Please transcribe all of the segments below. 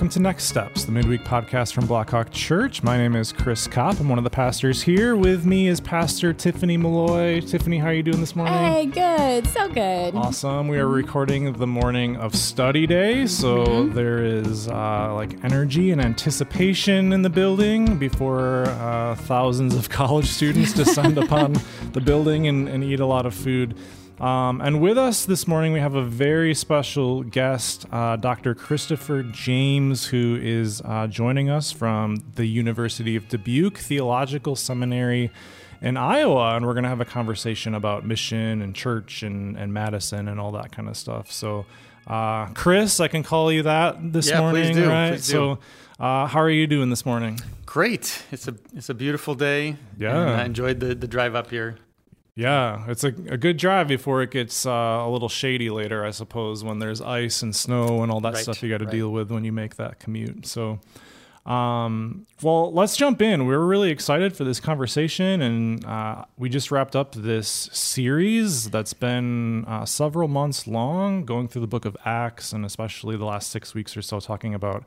Welcome to Next Steps, the midweek podcast from Blackhawk Church. My name is Chris Kopp. I'm one of the pastors here. With me is Pastor Tiffany Malloy. Tiffany, how are you doing this morning? Hey, good. So good. Awesome. We are recording the morning of study day, so mm-hmm. there is uh, like energy and anticipation in the building before uh, thousands of college students descend upon the building and, and eat a lot of food. Um, and with us this morning, we have a very special guest, uh, Dr. Christopher James, who is uh, joining us from the University of Dubuque Theological Seminary in Iowa. And we're going to have a conversation about mission and church and, and Madison and all that kind of stuff. So, uh, Chris, I can call you that this yeah, morning, do, right? Please do. So, uh, how are you doing this morning? Great. It's a it's a beautiful day. Yeah, I enjoyed the the drive up here. Yeah, it's a, a good drive before it gets uh, a little shady later, I suppose, when there's ice and snow and all that right, stuff you got to right. deal with when you make that commute. So, um, well, let's jump in. We're really excited for this conversation, and uh, we just wrapped up this series that's been uh, several months long, going through the book of Acts, and especially the last six weeks or so, talking about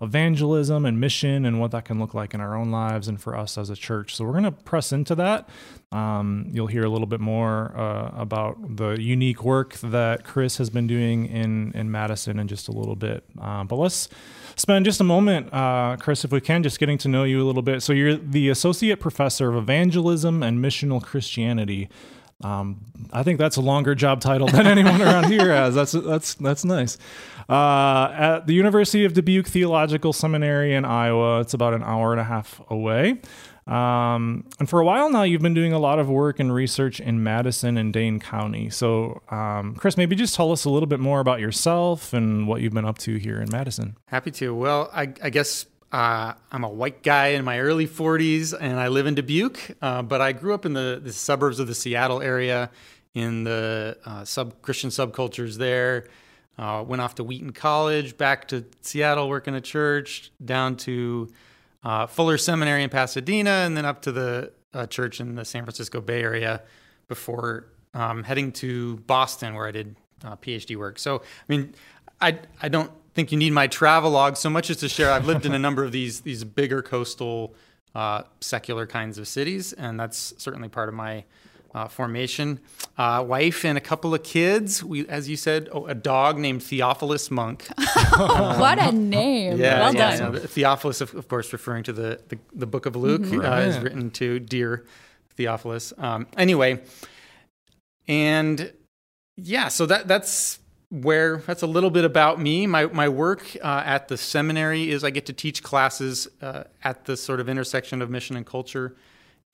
evangelism and mission and what that can look like in our own lives and for us as a church. So we're going to press into that. Um, you'll hear a little bit more uh, about the unique work that Chris has been doing in in Madison in just a little bit. Um, but let's spend just a moment, uh, Chris, if we can, just getting to know you a little bit. So you're the associate professor of evangelism and missional Christianity. Um, I think that's a longer job title than anyone around here has. That's that's that's nice. Uh, at the University of Dubuque Theological Seminary in Iowa, it's about an hour and a half away. Um, and for a while now, you've been doing a lot of work and research in Madison and Dane County. So, um, Chris, maybe just tell us a little bit more about yourself and what you've been up to here in Madison. Happy to. Well, I, I guess uh, I'm a white guy in my early 40s and I live in Dubuque, uh, but I grew up in the, the, suburbs of the Seattle area in the uh, sub Christian subcultures there. Uh, went off to Wheaton College, back to Seattle, working a church, down to uh, Fuller Seminary in Pasadena, and then up to the uh, church in the San Francisco Bay Area before um, heading to Boston, where I did PhD work. So, I mean, I I don't think you need my travel log so much as to share. I've lived in a number of these these bigger coastal uh, secular kinds of cities, and that's certainly part of my uh, formation. Uh, wife and a couple of kids. We, as you said, oh, a dog named Theophilus Monk. what a name! Yeah, well yeah, done. Theophilus, of, of, course, referring to the the, the Book of Luke, mm-hmm. uh, is written to dear Theophilus. Um, anyway, and yeah, so that that's where that's a little bit about me. My my work uh, at the seminary is I get to teach classes uh, at the sort of intersection of mission and culture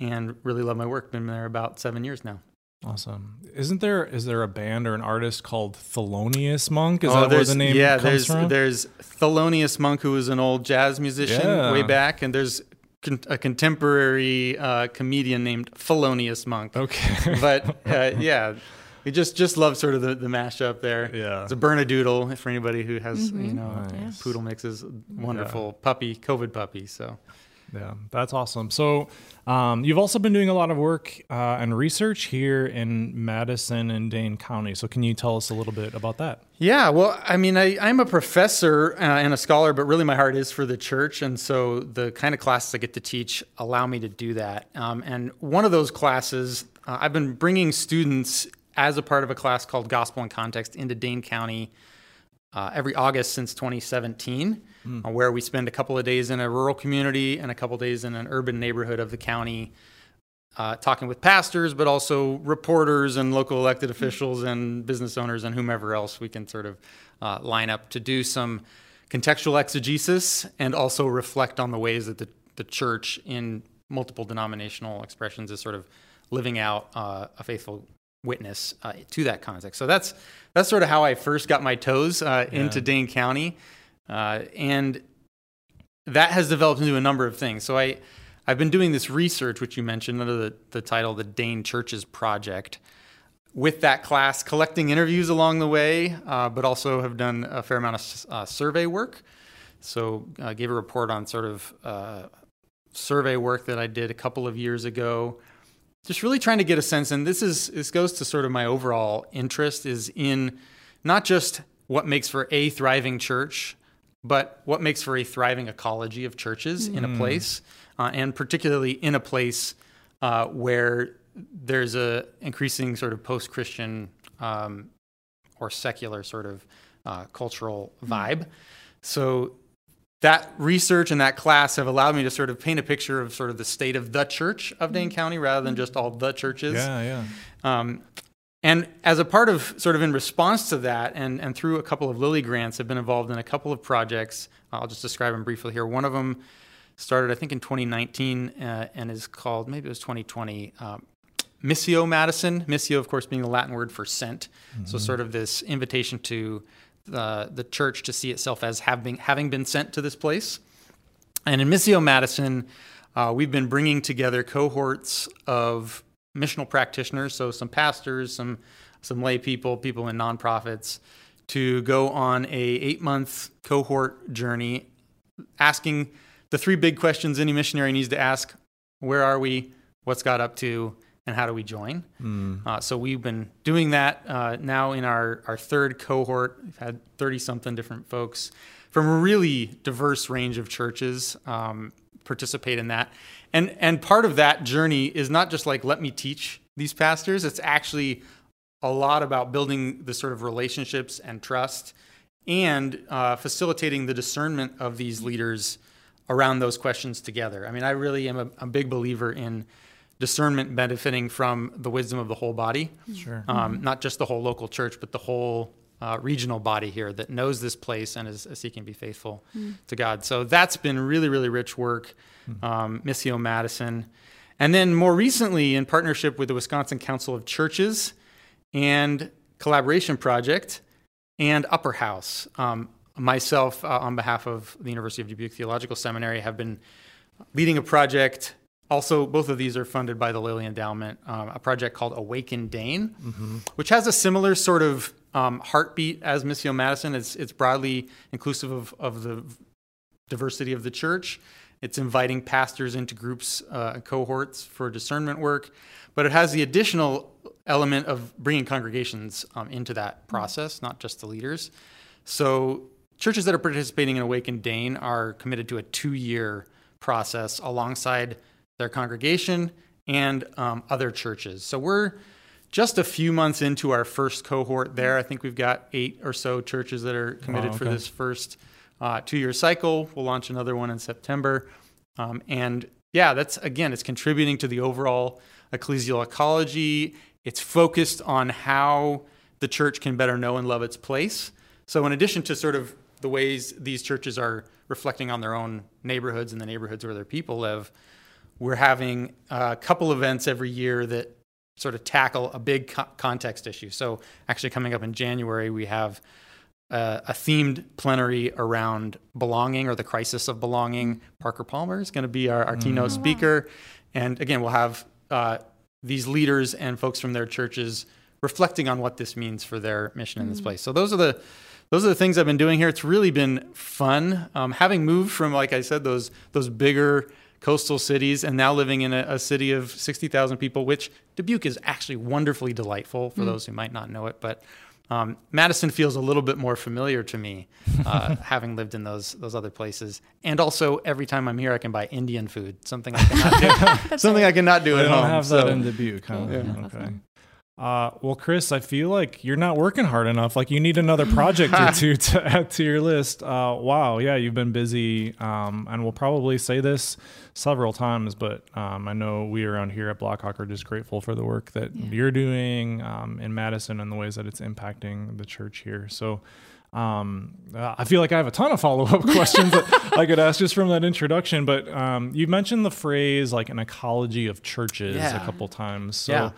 and really love my work. Been there about seven years now. Awesome. Isn't there is there a band or an artist called Thelonious Monk? Is oh, that where the name yeah, comes there's, from? There's Thelonious Monk, who was an old jazz musician yeah. way back, and there's con- a contemporary uh, comedian named Felonious Monk. Okay. but uh, yeah, we just just love sort of the, the mashup there. Yeah. It's a Bernedoodle for anybody who has mm-hmm. you know nice. poodle mixes. Wonderful yeah. puppy, COVID puppy. So. Yeah, that's awesome. So, um, you've also been doing a lot of work uh, and research here in Madison and Dane County. So, can you tell us a little bit about that? Yeah, well, I mean, I, I'm a professor uh, and a scholar, but really my heart is for the church. And so, the kind of classes I get to teach allow me to do that. Um, and one of those classes, uh, I've been bringing students as a part of a class called Gospel in Context into Dane County uh, every August since 2017, mm. uh, where we spend a couple of days in a rural community and a couple of days in an urban neighborhood of the county, uh, talking with pastors, but also reporters and local elected hmm. officials and business owners and whomever else we can sort of uh, line up to do some contextual exegesis and also reflect on the ways that the, the church in multiple denominational expressions is sort of living out uh, a faithful witness uh, to that context. So that's that's sort of how I first got my toes uh, yeah. into Dane County, uh, and that has developed into a number of things. So I I've been doing this research, which you mentioned under the, the title the Dane Churches Project. With that class, collecting interviews along the way, uh, but also have done a fair amount of uh, survey work. So, uh, gave a report on sort of survey work that I did a couple of years ago just really trying to get a sense and this is this goes to sort of my overall interest is in not just what makes for a thriving church but what makes for a thriving ecology of churches in a place, uh, and particularly in a place uh, where there's a increasing sort of post-Christian um, or secular sort of uh, cultural vibe. So that research and that class have allowed me to sort of paint a picture of sort of the state of the church of Dane County rather than just all the churches. Yeah, yeah. Um, and as a part of sort of in response to that, and, and through a couple of Lilly grants, I've been involved in a couple of projects. I'll just describe them briefly here. One of them started, I think, in 2019 uh, and is called, maybe it was 2020, um, Missio Madison. Missio, of course, being the Latin word for sent. So, sort of this invitation to the, the church to see itself as having, having been sent to this place. And in Missio Madison, uh, we've been bringing together cohorts of missional practitioners, so some pastors, some some lay people, people in nonprofits, to go on a eight month cohort journey, asking the three big questions any missionary needs to ask: Where are we? What's God up to? And how do we join? Uh, so we've been doing that uh, now in our, our third cohort. We've had 30 something different folks from a really diverse range of churches um, participate in that. And, and part of that journey is not just like, let me teach these pastors, it's actually a lot about building the sort of relationships and trust and uh, facilitating the discernment of these leaders around those questions together. I mean, I really am a, a big believer in discernment benefiting from the wisdom of the whole body. Sure. Um, not just the whole local church, but the whole uh, regional body here that knows this place and is, is seeking to be faithful to God. So that's been really, really rich work. Um, Missio Madison. And then more recently, in partnership with the Wisconsin Council of Churches and Collaboration Project and Upper House, um, myself, uh, on behalf of the University of Dubuque Theological Seminary, have been leading a project. Also, both of these are funded by the Lilly Endowment, um, a project called Awaken Dane, which has a similar sort of um, heartbeat as Missio Madison. It's, it's broadly inclusive of, of the diversity of the church. It's inviting pastors into groups, uh, cohorts for discernment work, but it has the additional element of bringing congregations um, into that process, not just the leaders. So, churches that are participating in Awaken Dane are committed to a two year process alongside their congregation and um, other churches. So, we're just a few months into our first cohort there. I think we've got eight or so churches that are committed Wow, for this first uh, two year cycle. We'll launch another one in September. Um, and yeah, that's again, it's contributing to the overall ecclesial ecology. It's focused on how the church can better know and love its place. So, in addition to sort of the ways these churches are reflecting on their own neighborhoods and the neighborhoods where their people live, we're having a couple events every year that sort of tackle a big co- context issue. So, actually, coming up in January, we have uh, a themed plenary around belonging or the crisis of belonging. Parker Palmer is going to be our, our keynote speaker. And again, we'll have uh, these leaders and folks from their churches reflecting on what this means for their mission in this place. So those are the those are the things I've been doing here. It's really been fun. Um, having moved from, like I said, those those bigger coastal cities, and now living in a, a city of sixty thousand people, which Dubuque is actually wonderfully delightful for those who might not know it. But um, Madison feels a little bit more familiar to me, uh, having lived in those those other places. And also, every time I'm here, I can buy Indian food, something I cannot do, something I cannot do I at don't home. have So- that in Dubuque. Huh? Okay. Uh, well, Chris, I feel like you're not working hard enough. Like you need another project or two to add to your list. Uh, wow, yeah, you've been busy, um, and we'll probably say this several times, but um, I know we around here at Blackhawk are just grateful for the work that you're doing um, in Madison and the ways that it's impacting the church here. So. Um, uh, I feel like I have a ton of follow up questions that I could ask just from that introduction, but um, you mentioned the phrase like an ecology of churches Yeah. a couple times. So, Yeah.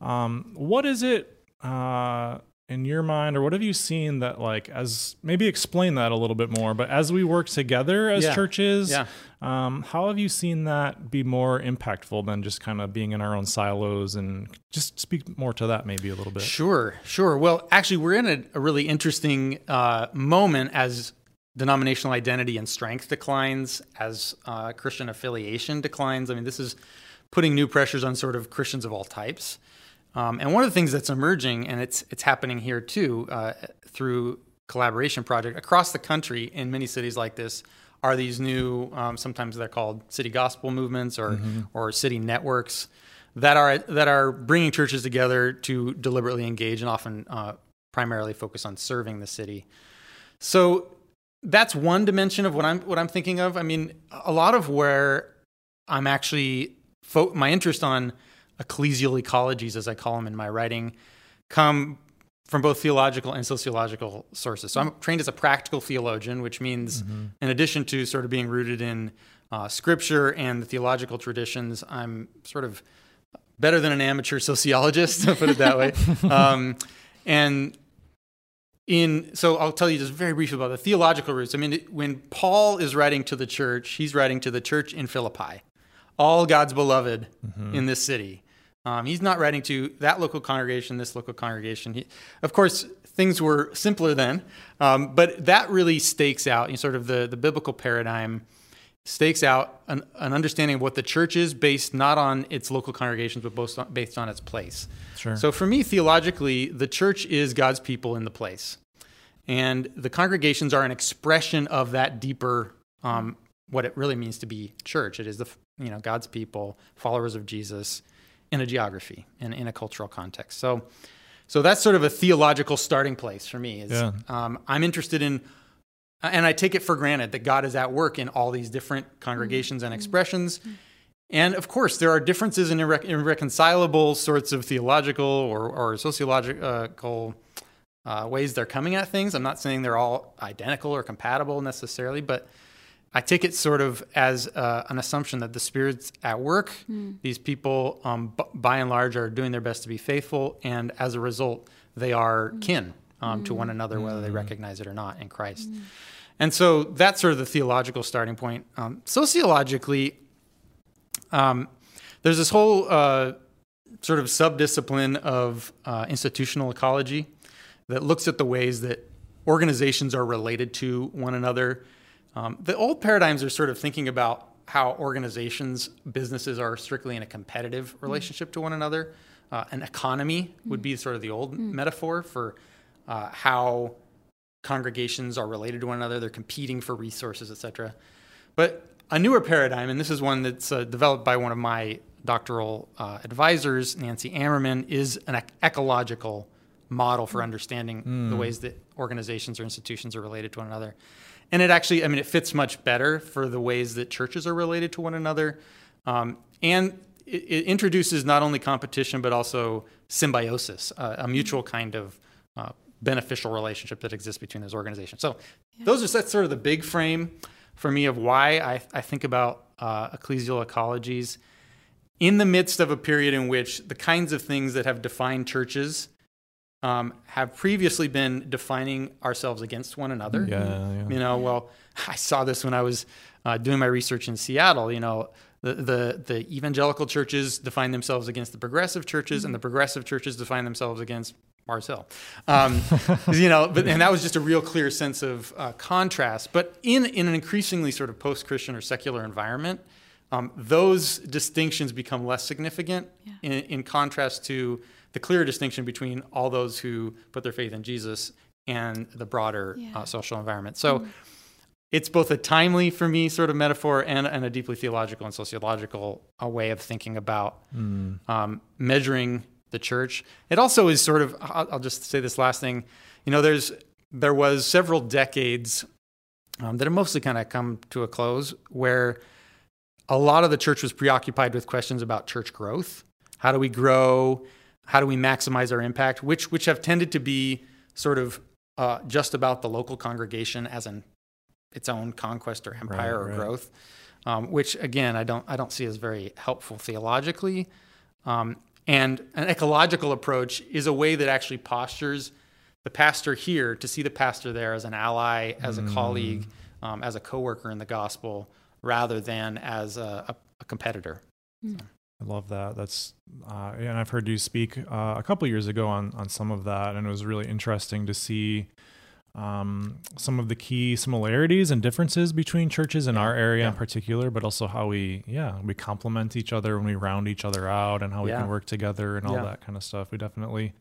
Um, what is it uh, in your mind, or what have you seen that like as maybe explain that a little bit more? But as we work together as Yeah. churches, Yeah. um, how have you seen that be more impactful than just kind of being in our own silos? And just speak more to that maybe a little bit. Sure, sure. Well, actually, we're in a, a really interesting uh, moment as denominational identity and strength declines, as uh, Christian affiliation declines. I mean, this is putting new pressures on sort of Christians of all types. Um, and one of the things that's emerging, and it's it's happening here too, uh, through collaboration project across the country in many cities like this are these new um, sometimes they're called city gospel movements or or city networks that are that are bringing churches together to deliberately engage and often uh, primarily focus on serving the city. So that's one dimension of what I'm what I'm thinking of. I mean, a lot of where I'm actually fo- my interest on ecclesial ecologies, as I call them in my writing, come from both theological and sociological sources. So I'm trained as a practical theologian, which means, in addition to sort of being rooted in uh, scripture and the theological traditions, I'm sort of better than an amateur sociologist, to put it that way. Um, and in so I'll tell you just very briefly about the theological roots. I mean, when Paul is writing to the church, he's writing to the church in Philippi, all God's beloved in this city. Um, he's not writing to that local congregation, this local congregation. He, of course, things were simpler then, um, but that really stakes out you know, sort of the, the biblical paradigm stakes out an, an understanding of what the church is based not on its local congregations, but both on, based on its place. Sure. So for me, theologically, the church is God's people in the place. And the congregations are an expression of that deeper, um, what it really means to be church. It is the, you know, God's people, followers of Jesus in a geography and in a cultural context. So, so that's sort of a theological starting place for me. Is Yeah. um, I'm interested in, and I take it for granted that God is at work in all these different congregations and expressions. And of course, there are differences in irre- irreconcilable sorts of theological or, or sociological uh, ways they're coming at things. I'm not saying they're all identical or compatible necessarily, but I take it sort of as uh, an assumption that the Spirit's at work. These people, um, b- by and large, are doing their best to be faithful, and as a result, they are kin um, to one another, whether they recognize it or not in Christ. And so that's sort of the theological starting point. Um, sociologically, um, there's this whole uh, sort of subdiscipline of uh, institutional ecology that looks at the ways that organizations are related to one another. Um, the old paradigms are sort of thinking about how organizations, businesses are strictly in a competitive relationship to one another. Uh, an economy would be sort of the old metaphor for uh, how congregations are related to one another. They're competing for resources, etc. But a newer paradigm, and this is one that's uh, developed by one of my doctoral uh, advisors, Nancy Ammerman, is an ec- ecological model for understanding the ways that organizations or institutions are related to one another. And it actually, I mean, it fits much better for the ways that churches are related to one another. Um, and it, it introduces not only competition, but also symbiosis, uh, a mutual kind of uh, beneficial relationship that exists between those organizations. So those are that's sort of the big frame for me of why I, I think about uh, ecclesial ecologies in the midst of a period in which the kinds of things that have defined churches um, have previously been defining ourselves against one another. Yeah, yeah. You know, well, I saw this when I was uh, doing my research in Seattle. You know, the, the the evangelical churches define themselves against the progressive churches, and the progressive churches define themselves against Mars Hill. Um, you know, but and that was just a real clear sense of uh, contrast. But in in an increasingly sort of post-Christian or secular environment, um, those distinctions become less significant in, in contrast to the clear distinction between all those who put their faith in Jesus and the broader Yeah. uh, social environment. So it's both a timely for me sort of metaphor and, and a deeply theological and sociological uh, way of thinking about um, measuring the church. It also is sort of I'll, I'll just say this last thing. You know, there's there was several decades um, that have mostly kind of come to a close where a lot of the church was preoccupied with questions about church growth. How do we grow? How do we maximize our impact? Which which have tended to be sort of uh, just about the local congregation as an its own conquest or empire or right. growth, um, which again I don't I don't see as very helpful theologically. Um, and an ecological approach is a way that actually postures the pastor here to see the pastor there as an ally, as a colleague, um, as a coworker in the gospel, rather than as a, a, a competitor. I love that. That's uh, and I've heard you speak uh, a couple years ago on on some of that, and it was really interesting to see um, some of the key similarities and differences between churches in our area in particular, but also how we yeah we complement each other when we round each other out, and how we Yeah. can work together and all Yeah. that kind of stuff. We definitely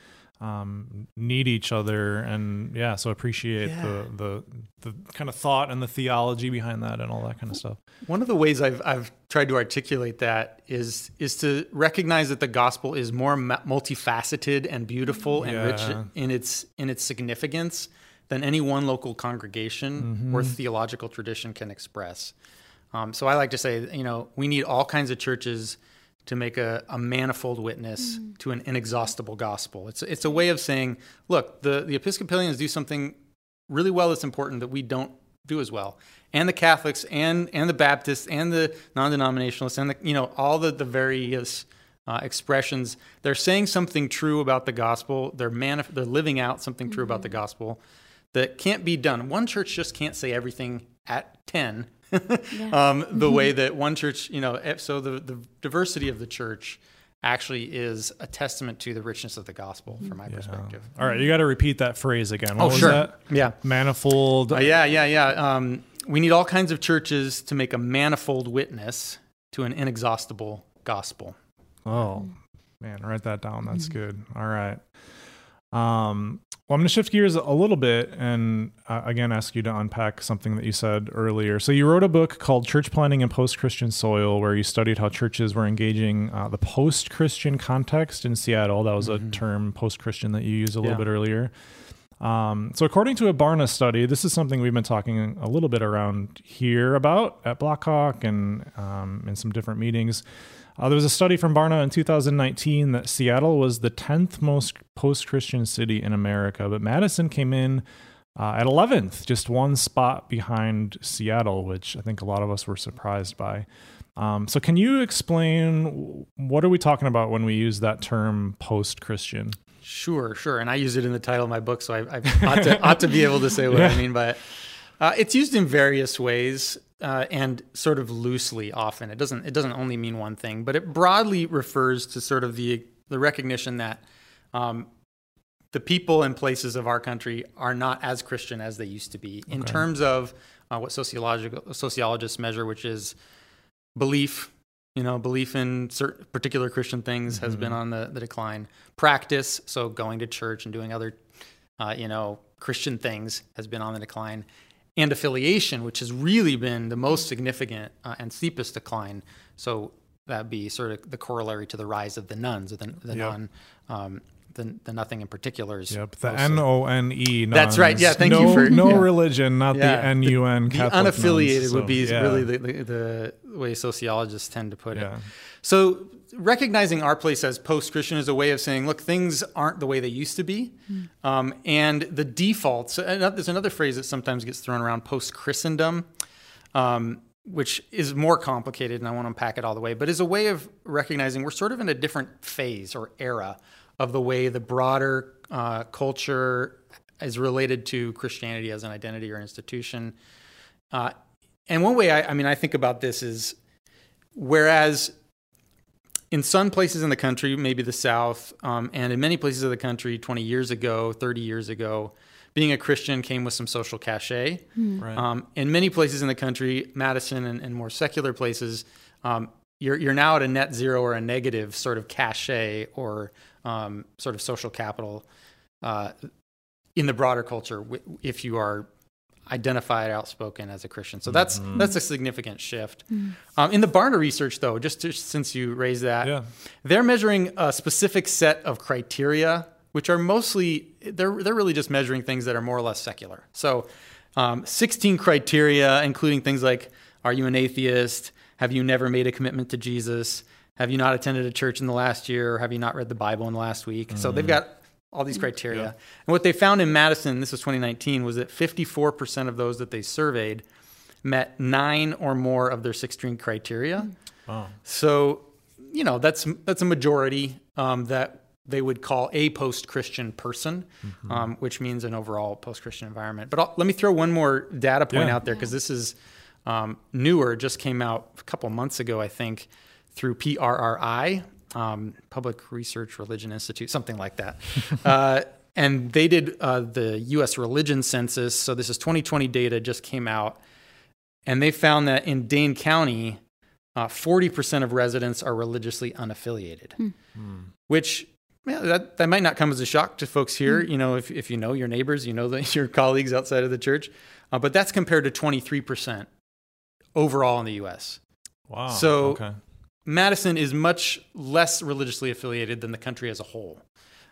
um, need each other, and yeah, so appreciate Yeah. the the the kind of thought and the theology behind that and all that kind of stuff. One of the ways I've I've tried to articulate that is is to recognize that the gospel is more multifaceted and beautiful and rich in its in its significance than any one local congregation or theological tradition can express. Um, so I like to say, you know, we need all kinds of churches to make a, a manifold witness to an inexhaustible gospel. It's it's a way of saying, look, the the Episcopalians do something really well that's important that we don't do as well. And the catholics and and the baptists and the non-denominationalists and the you know all the the various uh, expressions they're saying something true about the gospel. They're manif- they're living out something true about the gospel that can't be done. One church just can't say everything at 10 um, the way that one church you know eh, so the the diversity of the church actually is a testament to the richness of the gospel from my perspective All right, you got to repeat that phrase again. What Oh, was sure. that? Yeah. Manifold. Uh, yeah, yeah, yeah. Um, we need all kinds of churches to make a manifold witness to an inexhaustible gospel. Oh, man, write that down. That's good. All right. Um, well, I'm going to shift gears a little bit and uh, again ask you to unpack something that you said earlier. So, you wrote a book called Church Planting in Post Christian Soil, where you studied how churches were engaging uh, the post Christian context in Seattle. That was a term, post Christian, that you used a little Yeah. bit earlier. Um, so, according to a Barna study, this is something we've been talking a little bit around here about at Blackhawk and um, in some different meetings. Uh, there was a study from Barna in 2019 that Seattle was the 10th most post Christian city in America, but Madison came in uh, at 11th, just one spot behind Seattle, which I think a lot of us were surprised by. Um, so, can you explain what are we talking about when we use that term post Christian? Sure, sure. And I use it in the title of my book, so I, I ought, to, ought to be able to say what I mean by it. Uh, it's used in various ways uh, and sort of loosely often. It doesn't it doesn't only mean one thing, but it broadly refers to sort of the the recognition that um, the people and places of our country are not as Christian as they used to be in terms of uh, what sociological sociologists measure, which is belief. You know, belief in certain particular Christian things has been on the, the decline. Practice, so going to church and doing other, uh, you know, Christian things has been on the decline. And affiliation, which has really been the most significant uh, and steepest decline. So that'd be sort of the corollary to the rise of the nones, or the, the Yep. non, um, the, the nothing in particulars. Yep, the. N O N E. That's right. Yeah, thank you no, for- no yeah. religion, not Yeah. the N U N. The Catholic unaffiliated nuns, would so, be yeah. really the, the, the way sociologists tend to put Yeah. it. So recognizing our place as post-Christian is a way of saying, look, things aren't the way they used to be, um, and the defaults. and There's another phrase that sometimes gets thrown around: post-Christendom. Um, which is more complicated, and I won't unpack it all the way, but is a way of recognizing we're sort of in a different phase or era of the way the broader uh, culture is related to Christianity as an identity or institution. Uh, and one way I, I mean, I think about this is whereas in some places in the country, maybe the South, um, and in many places of the country 20 years ago, 30 years ago, being a Christian came with some social cachet. Right. Um, in many places in the country, Madison and, and more secular places, um, you're, you're now at a net zero or a negative sort of cachet or um, sort of social capital uh, in the broader culture if you are identified outspoken as a Christian. So that's that's a significant shift. Um, in the Barna research, though, just to, since you raised that, Yeah. they're measuring a specific set of criteria, which are mostly they're they're really just measuring things that are more or less secular. So, um, 16 criteria, including things like: Are you an atheist? Have you never made a commitment to Jesus? Have you not attended a church in the last year? Or have you not read the Bible in the last week? So they've got all these criteria. And what they found in Madison, this was 2019, was that 54% of those that they surveyed met nine or more of their 16 criteria. Wow. So, you know, that's that's a majority um, that they would call a post-Christian person, um, which means an overall post-Christian environment. But I'll, let me throw one more data point Yeah. out there because this is um, newer, just came out a couple months ago, I think, through PRRI, um, Public Research Religion Institute, something like that. uh, and they did uh, the U.S. religion census. So this is 2020 data, just came out, and they found that in Dane County, uh, 40% of residents are religiously unaffiliated, which yeah, that, that might not come as a shock to folks here. You know, if, if you know your neighbors, you know the, your colleagues outside of the church, uh, but that's compared to 23% overall in the U.S. Wow. So- okay. Madison is much less religiously affiliated than the country as a whole.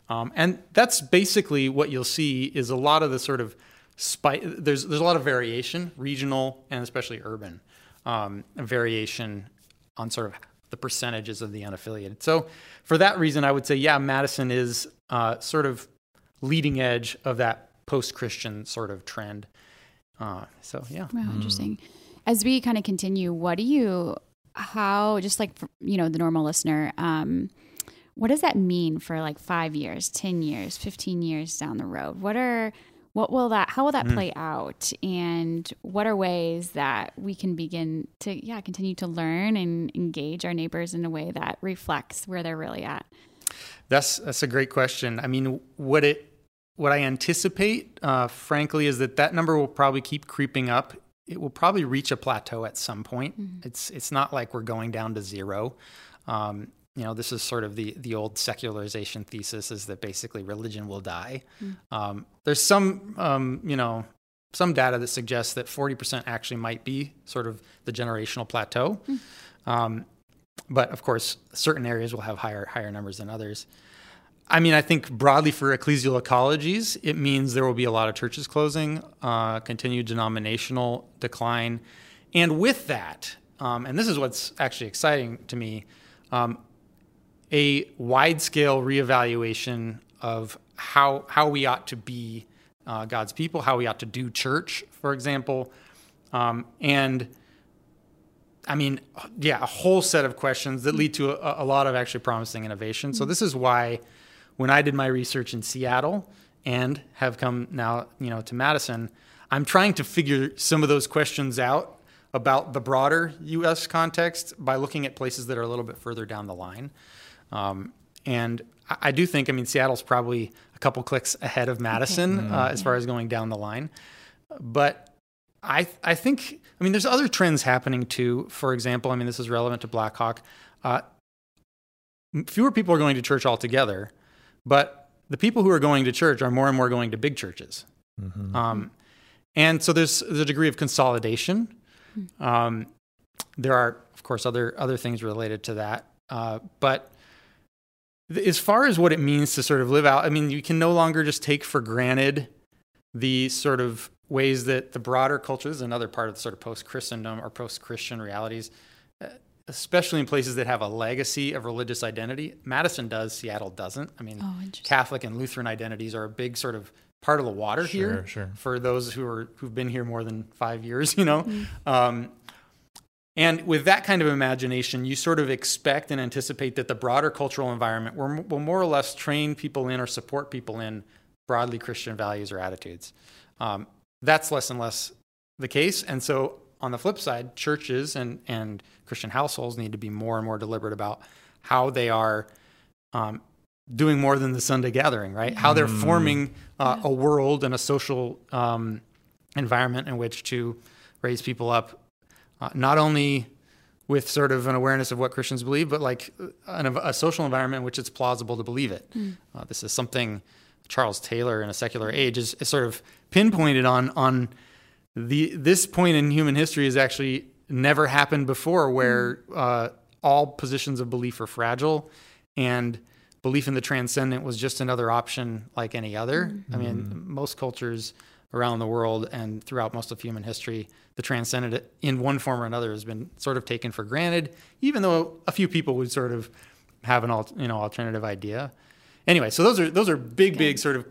Um, and that's basically what you'll see is a lot of the sort of spi- there's there's a lot of variation, regional and especially urban um, variation on sort of the percentages of the unaffiliated. So for that reason, I would say yeah, Madison is uh, sort of leading edge of that post-Christian sort of trend. Uh, so yeah. Wow, interesting. As we kind of continue, what do you, how, just like, for, you know, the normal listener, um, what does that mean for like five years, 10 years, 15 years down the road? What are, what will that, how will that play out? And what are ways that we can begin to, yeah, continue to learn and engage our neighbors in a way that reflects where they're really at? That's that's a great question. I mean, what it what I anticipate, uh, frankly, is that that number will probably keep creeping up. It will probably reach a plateau at some point. It's it's not like we're going down to zero. Um, you know, this is sort of the the old secularization thesis: is that basically religion will die. Um, there's some um, you know some data that suggests that 40% actually might be sort of the generational plateau. Um, but of course, certain areas will have higher higher numbers than others. I mean, I think broadly for ecclesial ecologies, it means there will be a lot of churches closing, uh, continued denominational decline, and with that, um, and this is what's actually exciting to me, um, a wide scale reevaluation of how how we ought to be uh, God's people, how we ought to do church, for example, um, and I mean, yeah, a whole set of questions that lead to a, a lot of actually promising innovation. So this is why, when I did my research in Seattle and have come now, you know, to Madison, I'm trying to figure some of those questions out about the broader U.S. context by looking at places that are a little bit further down the line. Um, and I, I do think, I mean, Seattle's probably a couple clicks ahead of Madison uh, as far as going down the line, but I I think I mean there's other trends happening too. For example, I mean this is relevant to Blackhawk. Uh, fewer people are going to church altogether, but the people who are going to church are more and more going to big churches. Um, and so there's, there's a degree of consolidation. Um, there are, of course, other other things related to that. Uh, but th- as far as what it means to sort of live out, I mean, you can no longer just take for granted the sort of ways that the broader culture this is another part of the sort of post-Christendom or post-Christian realities, uh, especially in places that have a legacy of religious identity. Madison does, Seattle doesn't. I mean, Oh. Catholic and Lutheran identities are a big sort of part of the water here Sure, sure. for those who are who've been here more than five years. You know. Um, and with that kind of imagination, you sort of expect and anticipate that the broader cultural environment will, will more or less train people in or support people in broadly Christian values or attitudes. Um, that's less and less the case. And so, on the flip side, churches and, and Christian households need to be more and more deliberate about how they are um, doing more than the Sunday gathering, right? How they're forming uh, a world and a social um, environment in which to raise people up, uh, not only with sort of an awareness of what Christians believe, but like an, a social environment in which it's plausible to believe it. Uh, this is something Charles Taylor in A Secular Age is, is sort of pinpointed on on the this point in human history has actually never happened before, where mm. uh, all positions of belief are fragile, and belief in the transcendent was just another option like any other. Mm. I mean, mm. most cultures around the world and throughout most of human history, the transcendent in one form or another has been sort of taken for granted, even though a few people would sort of have an al- you know alternative idea. Anyway, so those are those are big, big sort of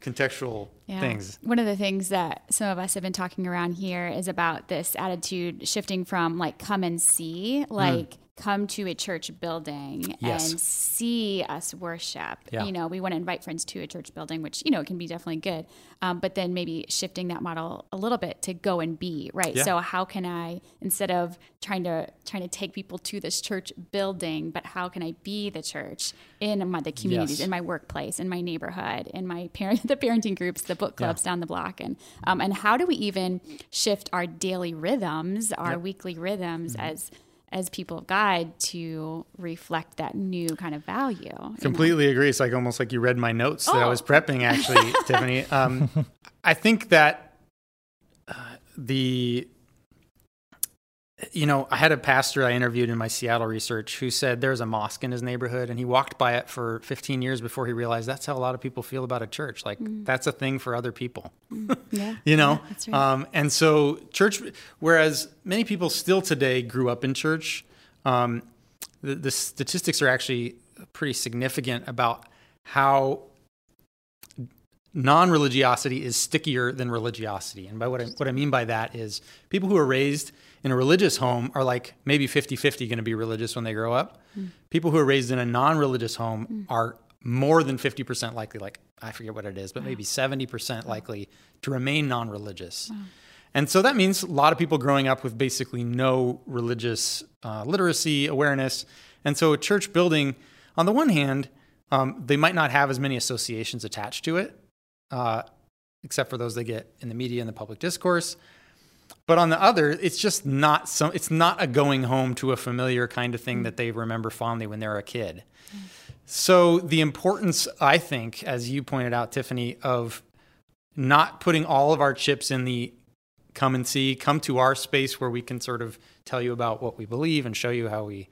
contextual Yeah. things. One of the things that some of us have been talking around here is about this attitude shifting from like come and see, hmm. like come to a church building. Yes. and see us worship. Yeah. You know, we want to invite friends to a church building, which, you know, can be definitely good. Um, but then maybe shifting that model a little bit to go and be, right? Yeah. So how can I, instead of trying to trying to take people to this church building, but how can I be the church in my, the communities, Yes. in my workplace, in my neighborhood, in my parent, the parenting groups, the book clubs down the block, and um, and how do we even shift our daily rhythms, our weekly rhythms, Mm-hmm. as as people of God to reflect that new kind of value. you know? Completely agree. It's like almost like you read my notes that I Oh. was prepping, actually, Tiffany. Um, I think that uh, the, you know, I had a pastor I interviewed in my Seattle research who said there's a mosque in his neighborhood and he walked by it for 15 years before he realized that's how a lot of people feel about a church. Like that's a thing for other people Yeah. you know Yeah, that's right. um, and so church whereas many people still today grew up in church um, the, the statistics are actually pretty significant about how non-religiosity is stickier than religiosity and by what I, what I mean by that is people who are raised in a religious home are like maybe 50-50 going to be religious when they grow up. People who are raised in a non-religious home are more than 50% likely like i forget what it is but maybe 70% likely to remain non-religious. And so that means a lot of people growing up with basically no religious uh, literacy awareness. And so a church building on the one hand um, they might not have as many associations attached to it uh, except for those they get in the media and the public discourse. But on the other, it's just not some. It's not a going home to a familiar kind of thing that they remember fondly when they're a kid. So the importance, I think, as you pointed out, Tiffany, of not putting all of our chips in the come and see, come to our space where we can sort of tell you about what we believe and show you how we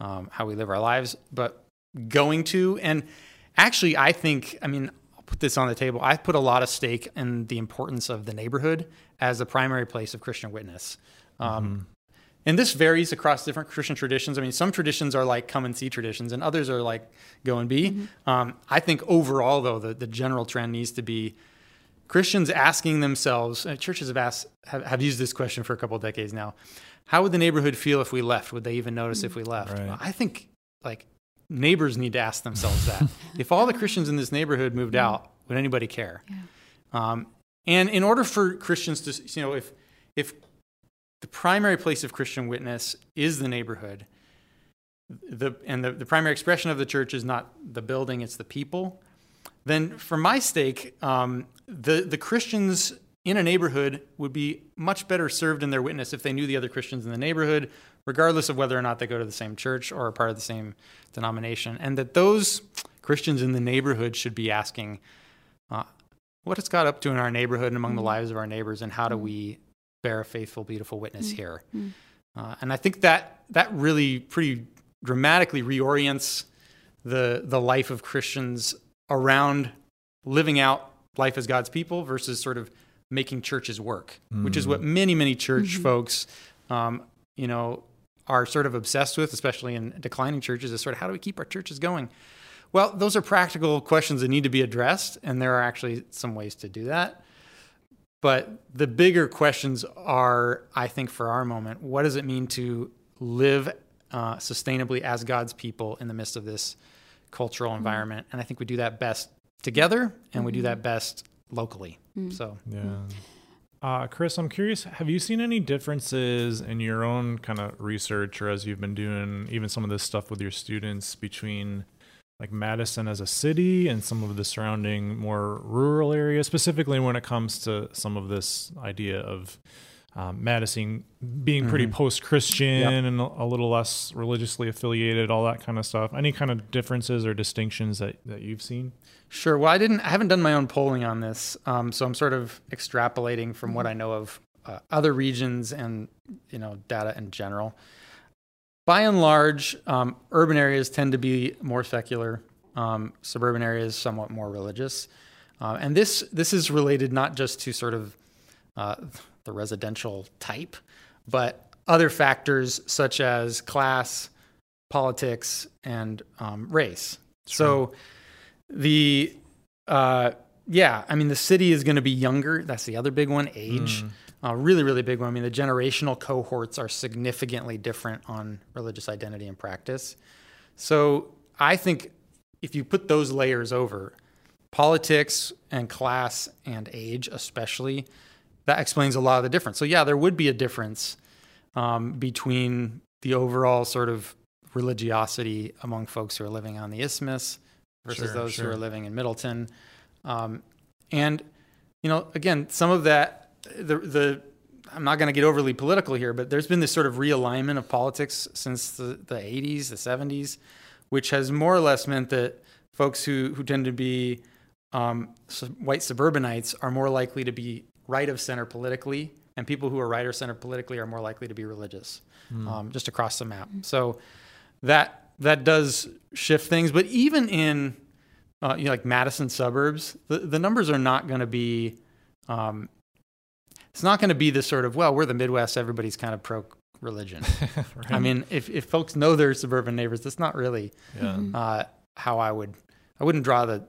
um, how we live our lives, but going to and actually, I think, I mean, I'll put this on the table. I put a lot of stake in the importance of the neighborhood as the primary place of Christian witness. Um, And this varies across different Christian traditions. I mean, some traditions are like come and see traditions, and others are like go and be. Um, I think overall, though, the, the general trend needs to be Christians asking themselves, uh, churches have asked, have, have used this question for a couple of decades now. How would the neighborhood feel if we left? Would they even notice if we left? Right. I think like neighbors need to ask themselves that. if all the Christians in this neighborhood moved out, would anybody care? Um, and in order for Christians to, you know, if if the primary place of Christian witness is the neighborhood, the and the, the primary expression of the church is not the building, it's the people, then for my stake, um, the the Christians in a neighborhood would be much better served in their witness if they knew the other Christians in the neighborhood, regardless of whether or not they go to the same church or are part of the same denomination, and that those Christians in the neighborhood should be asking, what is God up to in our neighborhood and among the mm-hmm. lives of our neighbors, and how do mm-hmm. we bear a faithful, beautiful witness mm-hmm. here? Uh, and I think that that really pretty dramatically reorients the the life of Christians around living out life as God's people versus sort of making churches work, which is what mm. many many church folks, um, you know, are sort of obsessed with, especially in declining churches. Is sort of how do we keep our churches going? Well, those are practical questions that need to be addressed, and there are actually some ways to do that. But the bigger questions are, I think, for our moment, what does it mean to live uh, sustainably as God's people in the midst of this cultural environment? And I think we do that best together, and we do that best locally. So, Yeah. Uh, Chris, I'm curious, have you seen any differences in your own kind of research or as you've been doing even some of this stuff with your students between like Madison as a city and some of the surrounding more rural areas, specifically when it comes to some of this idea of um, Madison being pretty post Christian Yep. and a, a little less religiously affiliated, all that kind of stuff? Any kind of differences or distinctions that, that you've seen? Sure. Well, I didn't. I haven't done my own polling on this, um, so I'm sort of extrapolating from what I know of uh, other regions and you know data in general. By and large, um, urban areas tend to be more secular. Um, suburban areas somewhat more religious, uh, and this this is related not just to sort of uh, the residential type, but other factors such as class, politics, and um, race. So the uh, yeah, I mean the city is going to be younger. That's the other big one. Age, uh, really, really big one. I mean the generational cohorts are significantly different on religious identity and practice. So I think if you put those layers over politics and class and age, especially, that explains a lot of the difference. So yeah, there would be a difference um, between the overall sort of religiosity among folks who are living on the isthmus versus Sure, those sure. who are living in Middleton. Um, and you know, again, some of that the the I'm not going to get overly political here, but there's been this sort of realignment of politics since the, the 80s, the 70s, which has more or less meant that folks who, who tend to be um, white suburbanites are more likely to be right of center politically, and people who are right of center politically are more likely to be religious, mm. um, just across the map. So that that does shift things. But even in uh, you know, like Madison suburbs, the, the numbers are not going to be. Um, it's not going to be the sort of well, we're the Midwest, everybody's kind of pro religion. right. I mean, if if folks know their suburban neighbors, that's not really yeah. uh, how I would. I wouldn't draw the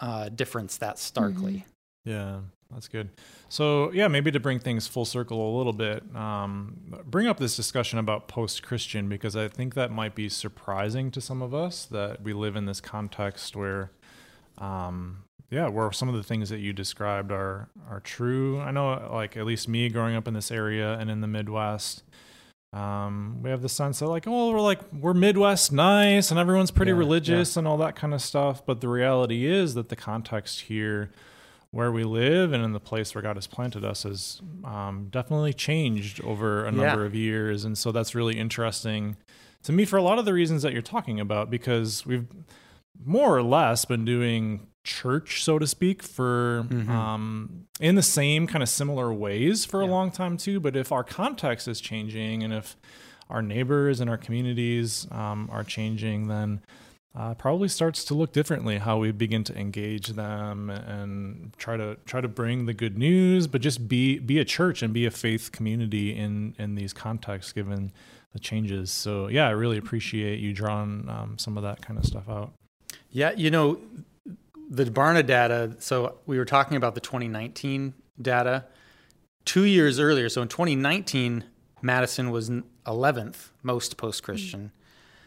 uh, difference that starkly. Mm-hmm. Yeah, that's good. So yeah, maybe to bring things full circle a little bit, um, bring up this discussion about post-Christian because I think that might be surprising to some of us that we live in this context where, um, yeah, where some of the things that you described are are true. I know, like at least me growing up in this area and in the Midwest, um, we have the sense that like, oh, we're like we're Midwest nice and everyone's pretty yeah, religious yeah. and all that kind of stuff. But the reality is that the context here, where we live and in the place where God has planted us, has um, definitely changed over a number yeah. of years, and so that's really interesting to me for a lot of the reasons that you're talking about because we've more or less been doing church, so to speak, for mm-hmm. um, in the same kind of similar ways for yeah. a long time too. But if our context is changing and if our neighbors and our communities um, are changing, then uh, probably starts to look differently how we begin to engage them and try to try to bring the good news, but just be be a church and be a faith community in in these contexts, given the changes. So yeah, I really appreciate you drawing um, some of that kind of stuff out. Yeah, you know, the Barna data. So we were talking about the 2019 data. Two years earlier, so in 2019, Madison was 11th most post-Christian, mm.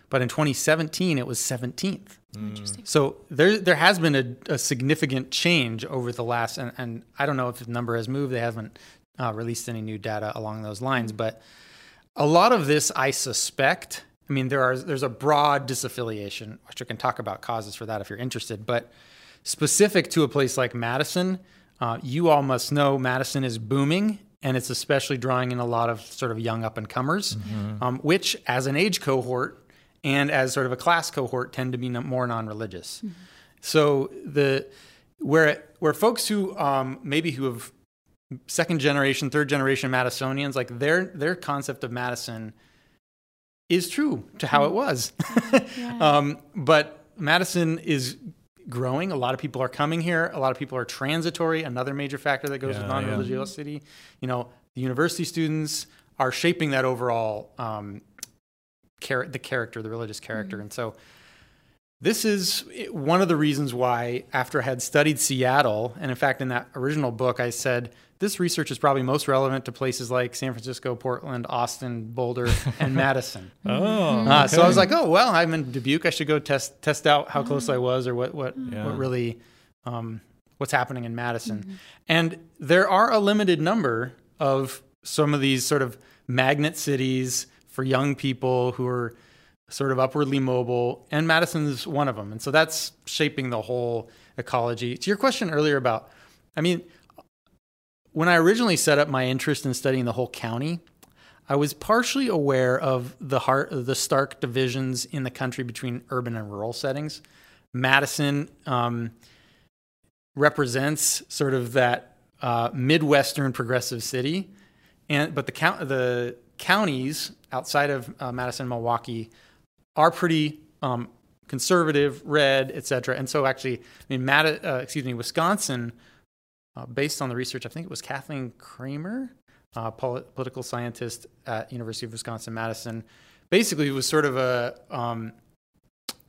but in 2017 it was 17th. Interesting. So there there has been a, a significant change over the last, and, and, I don't know if the number has moved. They haven't uh, released any new data along those lines, mm. but a lot of this, I suspect. I mean, there are there's a broad disaffiliation, which I can talk about causes for that if you're interested, but specific to a place like Madison, uh, you all must know Madison is booming and it's especially drawing in a lot of sort of young up and comers, mm-hmm. um, which as an age cohort and as sort of a class cohort tend to be more non-religious. Mm-hmm. So the where where folks who um, maybe who have second generation, third generation Madisonians, like their their concept of Madison is true to how it was. yeah. um, but Madison is growing. A lot of people are coming here. A lot of people are transitory. Another major factor that goes yeah, with non-religiosity. Yeah. You know, the university students are shaping that overall um, char- the character, the religious character, mm-hmm. and so this is one of the reasons why, after I had studied Seattle, and in fact, in that original book, I said this research is probably most relevant to places like San Francisco, Portland, Austin, Boulder, and Madison. oh, uh, okay. so I was like, oh well, I'm in Dubuque. I should go test test out how close I was, or what what yeah. what really um, what's happening in Madison. Mm-hmm. And there are a limited number of some of these sort of magnet cities for young people who are sort of upwardly mobile, and Madison's one of them. And so that's shaping the whole ecology. To your question earlier about, I mean, when I originally set up my interest in studying the whole county, I was partially aware of the heart, the stark divisions in the country between urban and rural settings. Madison um, represents sort of that uh, midwestern progressive city, and but the count the counties outside of uh, Madison, Milwaukee are pretty um, conservative, red, et cetera. And so actually, I mean, Matt, uh, excuse me, Wisconsin, uh, based on the research, I think it was Kathleen Cramer, uh, political scientist at University of Wisconsin Madison, basically it was sort of a um,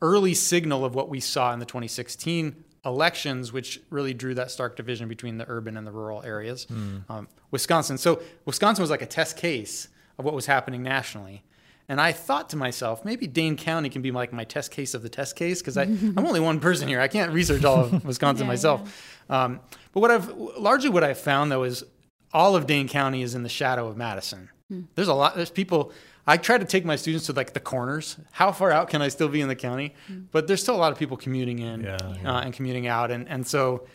early signal of what we saw in the 2016 elections, which really drew that stark division between the urban and the rural areas. Mm. Um, Wisconsin, so Wisconsin was like a test case of what was happening nationally. And I thought to myself, maybe Dane County can be like my test case of the test case because I'm only one person here. I can't research all of Wisconsin yeah, myself. Yeah. Um, but what I've largely what I've found though is all of Dane County is in the shadow of Madison. Hmm. There's a lot. There's people. I try to take my students to like the corners. How far out can I still be in the county? Hmm. But there's still a lot of people commuting in yeah, uh, and commuting out, and and so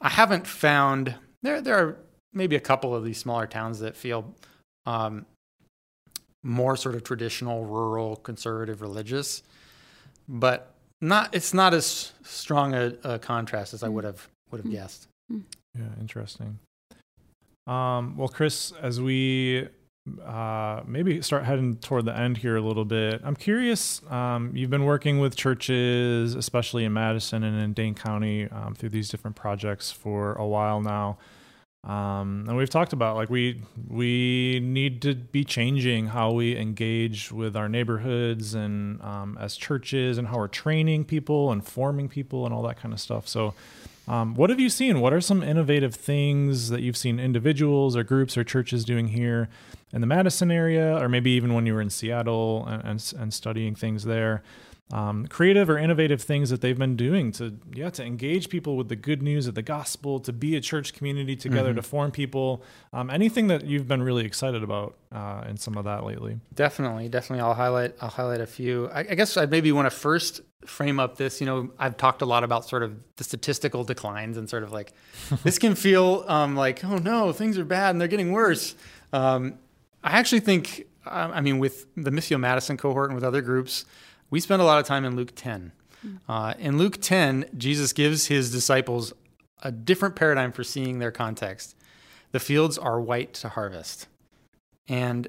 I haven't found there there are maybe a couple of these smaller towns that feel um, more sort of traditional, rural, conservative, religious, but not. It's not as strong a, a contrast as I would have would have guessed. Yeah, interesting. Um, well, Chris, as we uh, maybe start heading toward the end here a little bit, I'm curious. Um, you've been working with churches, especially in Madison and in Dane County, um, through these different projects for a while now. Um, and we've talked about like we we need to be changing how we engage with our neighborhoods and um, as churches and how we're training people and forming people and all that kind of stuff. So, um, what have you seen? What are some innovative things that you've seen individuals or groups or churches doing here in the Madison area, or maybe even when you were in Seattle and and, and studying things there? Um, creative or innovative things that they've been doing to yeah to engage people with the good news of the gospel to be a church community together Mm-hmm. to form people um, anything that you've been really excited about uh, in some of that lately Definitely, definitely. I'll highlight. I'll highlight a few. I, I guess I maybe want to first frame up this. You know, I've talked a lot about sort of the statistical declines and sort of like this can feel um, like oh no, things are bad and they're getting worse. Um, I actually think. I mean, with the Missio Madison cohort and with other groups, we spend a lot of time in Luke 10. Uh, in Luke 10, Jesus gives his disciples a different paradigm for seeing their context. The fields are white to harvest. And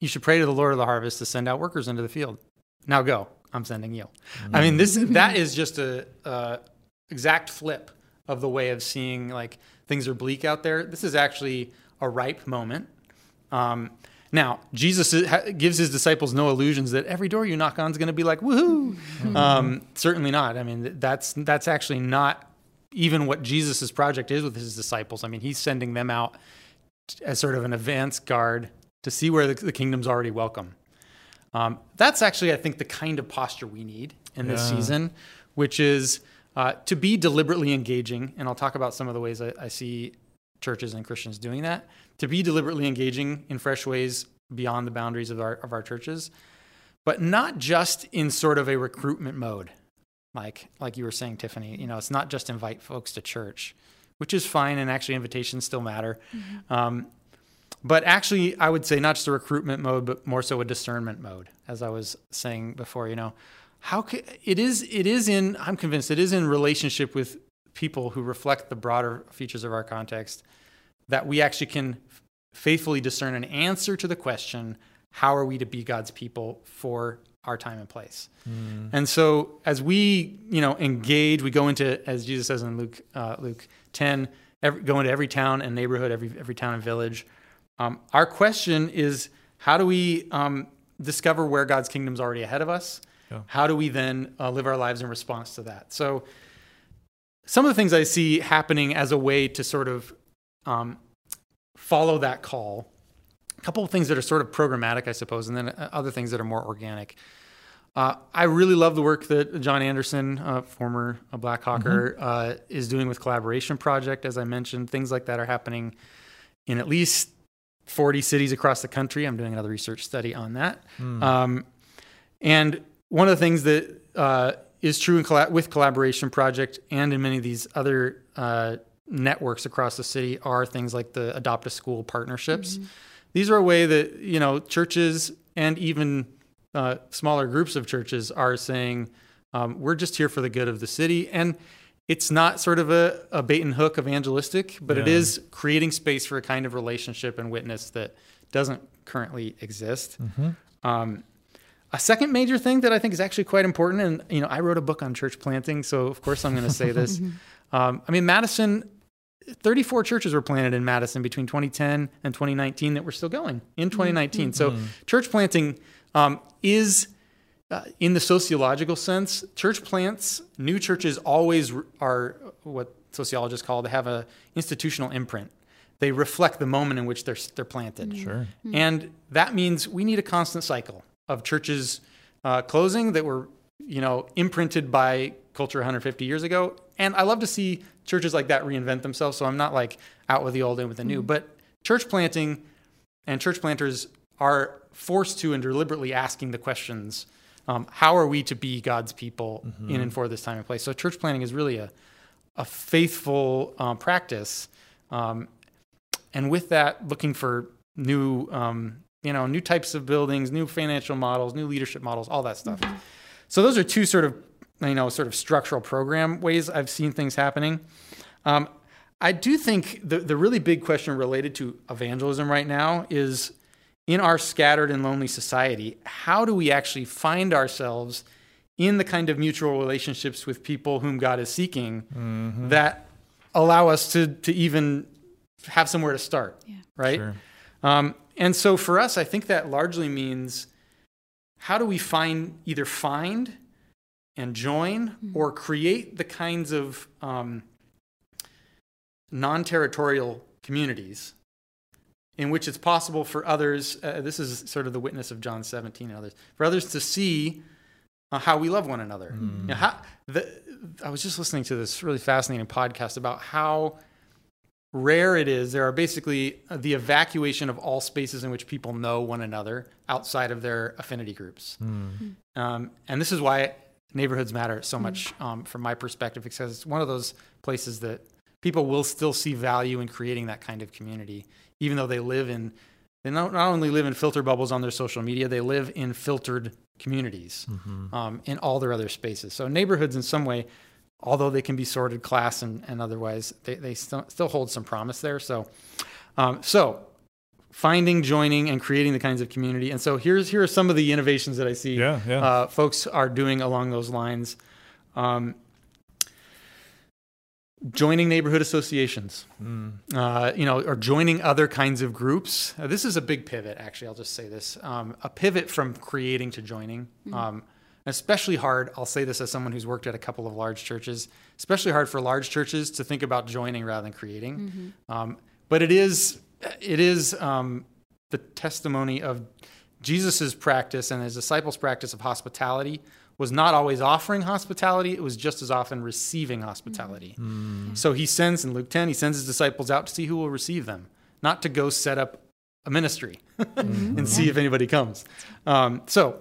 you should pray to the Lord of the harvest to send out workers into the field. Now go. I'm sending you. I mean, this that is just a, a exact flip of the way of seeing like things are bleak out there. This is actually a ripe moment. Um, now, Jesus gives his disciples no illusions that every door you knock on is going to be like woohoo. Um, certainly not. I mean, that's that's actually not even what Jesus's project is with his disciples. I mean, he's sending them out as sort of an advance guard to see where the, the kingdom's already welcome. Um, that's actually, I think, the kind of posture we need in this Yeah. season, which is uh, to be deliberately engaging. And I'll talk about some of the ways I, I see churches and Christians doing that. To be deliberately engaging in fresh ways beyond the boundaries of our of our churches, but not just in sort of a recruitment mode, like like you were saying, Tiffany. You know, it's not just invite folks to church, which is fine, and actually invitations still matter. Um, but actually, I would say not just a recruitment mode, but more so a discernment mode, as I was saying before. You know, how ca it is it is in I'm convinced it is in relationship with people who reflect the broader features of our context that we actually can faithfully discern an answer to the question how are we to be God's people for our time and place. And so as we, you know, engage, we go into, as Jesus says in Luke, uh, Luke 10, every, go into every town and neighborhood, every, every town and village. Um, our question is, how do we um, discover where God's kingdom's already ahead of us? Yeah. How do we then uh, live our lives in response to that? So some of the things I see happening as a way to sort of um, follow that call. A couple of things that are sort of programmatic, I suppose, and then uh, other things that are more organic. Uh, I really love the work that John Anderson, uh, former uh, Blackhawker, uh, is doing with Collaboration Project. As I mentioned, things like that are happening in at least 40 cities across the country. I'm doing another research study on that. Um, and one of the things that uh, is true colla- with Collaboration Project and in many of these other uh, networks across the city are things like the Adopt a School partnerships. These are a way that you know churches and even uh, smaller groups of churches are saying um, we're just here for the good of the city and. It's not sort of a, a bait and hook evangelistic, but it Yeah. is creating space for a kind of relationship and witness that doesn't currently exist. Um, a second major thing that I think is actually quite important, and you know, I wrote a book on church planting, so of course I'm going to say this. um, I mean, Madison, 34 churches were planted in Madison between 2010 and 2019 that were still going in 2019. So church planting um, is. Uh, in the sociological sense, church plants, new churches always are what sociologists call to have a institutional imprint. They reflect the moment in which they're they're planted. Sure. And that means we need a constant cycle of churches uh, closing that were, you know, imprinted by culture 150 years ago. And I love to see churches like that reinvent themselves. So I'm not like out with the old and with the new, but church planting and church planters are forced to and deliberately asking the questions um, how are we to be God's people in and for this time and place? So church planting is really a, a faithful um, practice. Um, and with that, looking for new, um, you know, new types of buildings, new financial models, new leadership models, all that stuff. So those are two sort of, you know, sort of structural program ways I've seen things happening. Um, I do think the the really big question related to evangelism right now is in our scattered and lonely society, how do we actually find ourselves in the kind of mutual relationships with people whom God is seeking that allow us to to even have somewhere to start, Yeah. right? Sure. Um, and so for us, I think that largely means how do we find either find and join or create the kinds of um, non-territorial communities in which it's possible for others. Uh, this is sort of the witness of John 17 and others for others to see uh, how we love one another. You know, how, the, I was just listening to this really fascinating podcast about how rare it is. There are basically uh, the evacuation of all spaces in which people know one another outside of their affinity groups. Um, and this is why neighborhoods matter so much um, from my perspective, because it's one of those places that people will still see value in creating that kind of community, even though they live in, they not, not only live in filter bubbles on their social media, they live in filtered communities um, in all their other spaces. So neighborhoods in some way, although they can be sorted class and, and otherwise, they, they still, still hold some promise there. So, um, so finding, joining, and creating the kinds of community. And so here's here are some of the innovations that I see Yeah, yeah. Uh, folks are doing along those lines. Um, joining neighborhood associations, uh, you know, or joining other kinds of groups. Uh, this is a big pivot, actually. I'll just say this: um, a pivot from creating to joining. Um, especially hard. I'll say this as someone who's worked at a couple of large churches. Especially hard for large churches to think about joining rather than creating. Um, but it is it is um, the testimony of Jesus's practice and his disciples' practice of hospitality was not always offering hospitality, it was just as often receiving hospitality. So he sends in Luke 10, he sends his disciples out to see who will receive them, not to go set up a ministry and see if anybody comes. Um, so,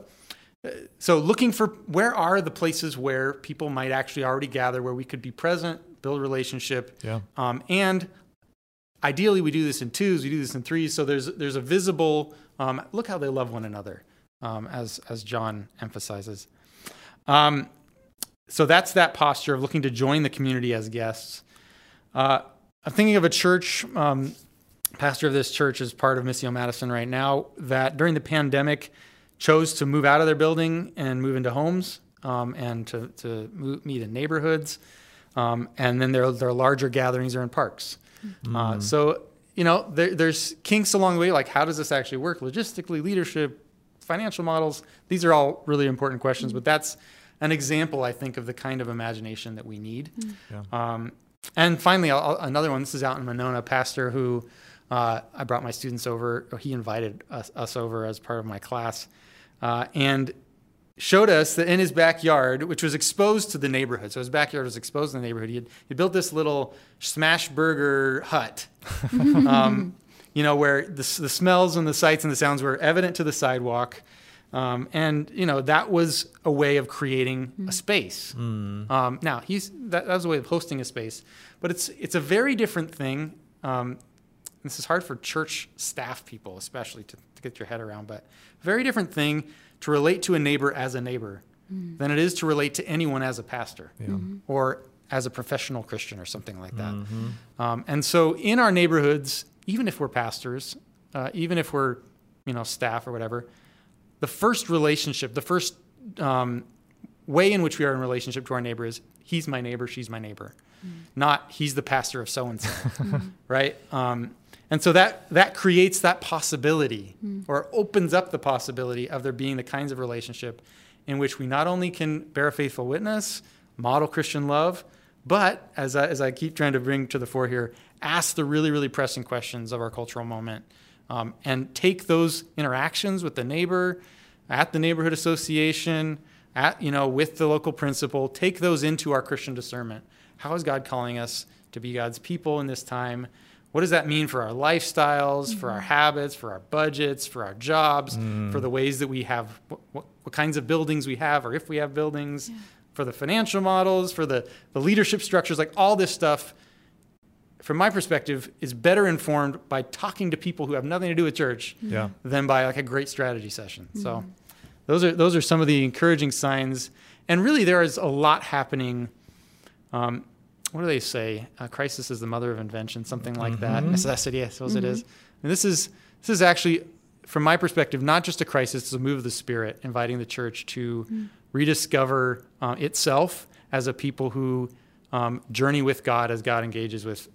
uh, so looking for where are the places where people might actually already gather, where we could be present, build relationship, Yeah. um, and ideally we do this in twos, we do this in threes. So there's there's a visible um, look how they love one another, um, as as John emphasizes. Um, so that's that posture of looking to join the community as guests. Uh, I'm thinking of a church. Um, pastor of this church is part of Missio Madison right now. That during the pandemic chose to move out of their building and move into homes um, and to to meet in neighborhoods. Um, and then their their larger gatherings are in parks. Uh, so you know there, there's kinks along the way. Like how does this actually work logistically, leadership, financial models? These are all really important questions. But that's an example, I think, of the kind of imagination that we need. Yeah. Um, and finally, I'll, I'll- another one. This is out in Monona. Pastor who uh, I brought my students over. He invited us, us over as part of my class, uh, and showed us that in his backyard, which was exposed to the neighborhood, so his backyard was exposed to the neighborhood. He had, he built this little smash burger hut, um, you know, where the, the smells and the sights and the sounds were evident to the sidewalk. Um, and you know that was a way of creating a space. Um, now he's that, that was a way of hosting a space, but it's it's a very different thing. Um, this is hard for church staff people, especially to, to get your head around, but very different thing to relate to a neighbor as a neighbor than it is to relate to anyone as a pastor or as a professional Christian or something like that. Um, and so in our neighborhoods, even if we're pastors, uh, even if we're you know staff or whatever, the first relationship, the first um, way in which we are in relationship to our neighbor is he's my neighbor, she's my neighbor, not he's the pastor of so and so, right? Um, and so that that creates that possibility, or opens up the possibility of there being the kinds of relationship in which we not only can bear a faithful witness, model Christian love, but as I, as I keep trying to bring to the fore here, ask the really really pressing questions of our cultural moment, um, and take those interactions with the neighbor, at the neighborhood association, at you know with the local principal, take those into our Christian discernment. How is God calling us to be God's people in this time? What does that mean for our lifestyles, for our mm-hmm. habits, for our budgets, for our jobs, for the mm. ways that we have, what, what, what kinds of buildings we have, or if we have buildings, for the financial models, for the, the leadership structures, like all this stuff from my perspective, is better informed by talking to people who have nothing to do with church mm. Yeah. than by like a great strategy session. So mm-hmm. those are those are some of the encouraging signs. And really, there is a lot happening. Um, what do they say? Uh, crisis is the mother of invention, something like that. Necessity, I suppose it is. And this is this is actually, from my perspective, not just a crisis; it's a move of the spirit, inviting the church to rediscover uh, itself as a people who um, journey with God as God engages with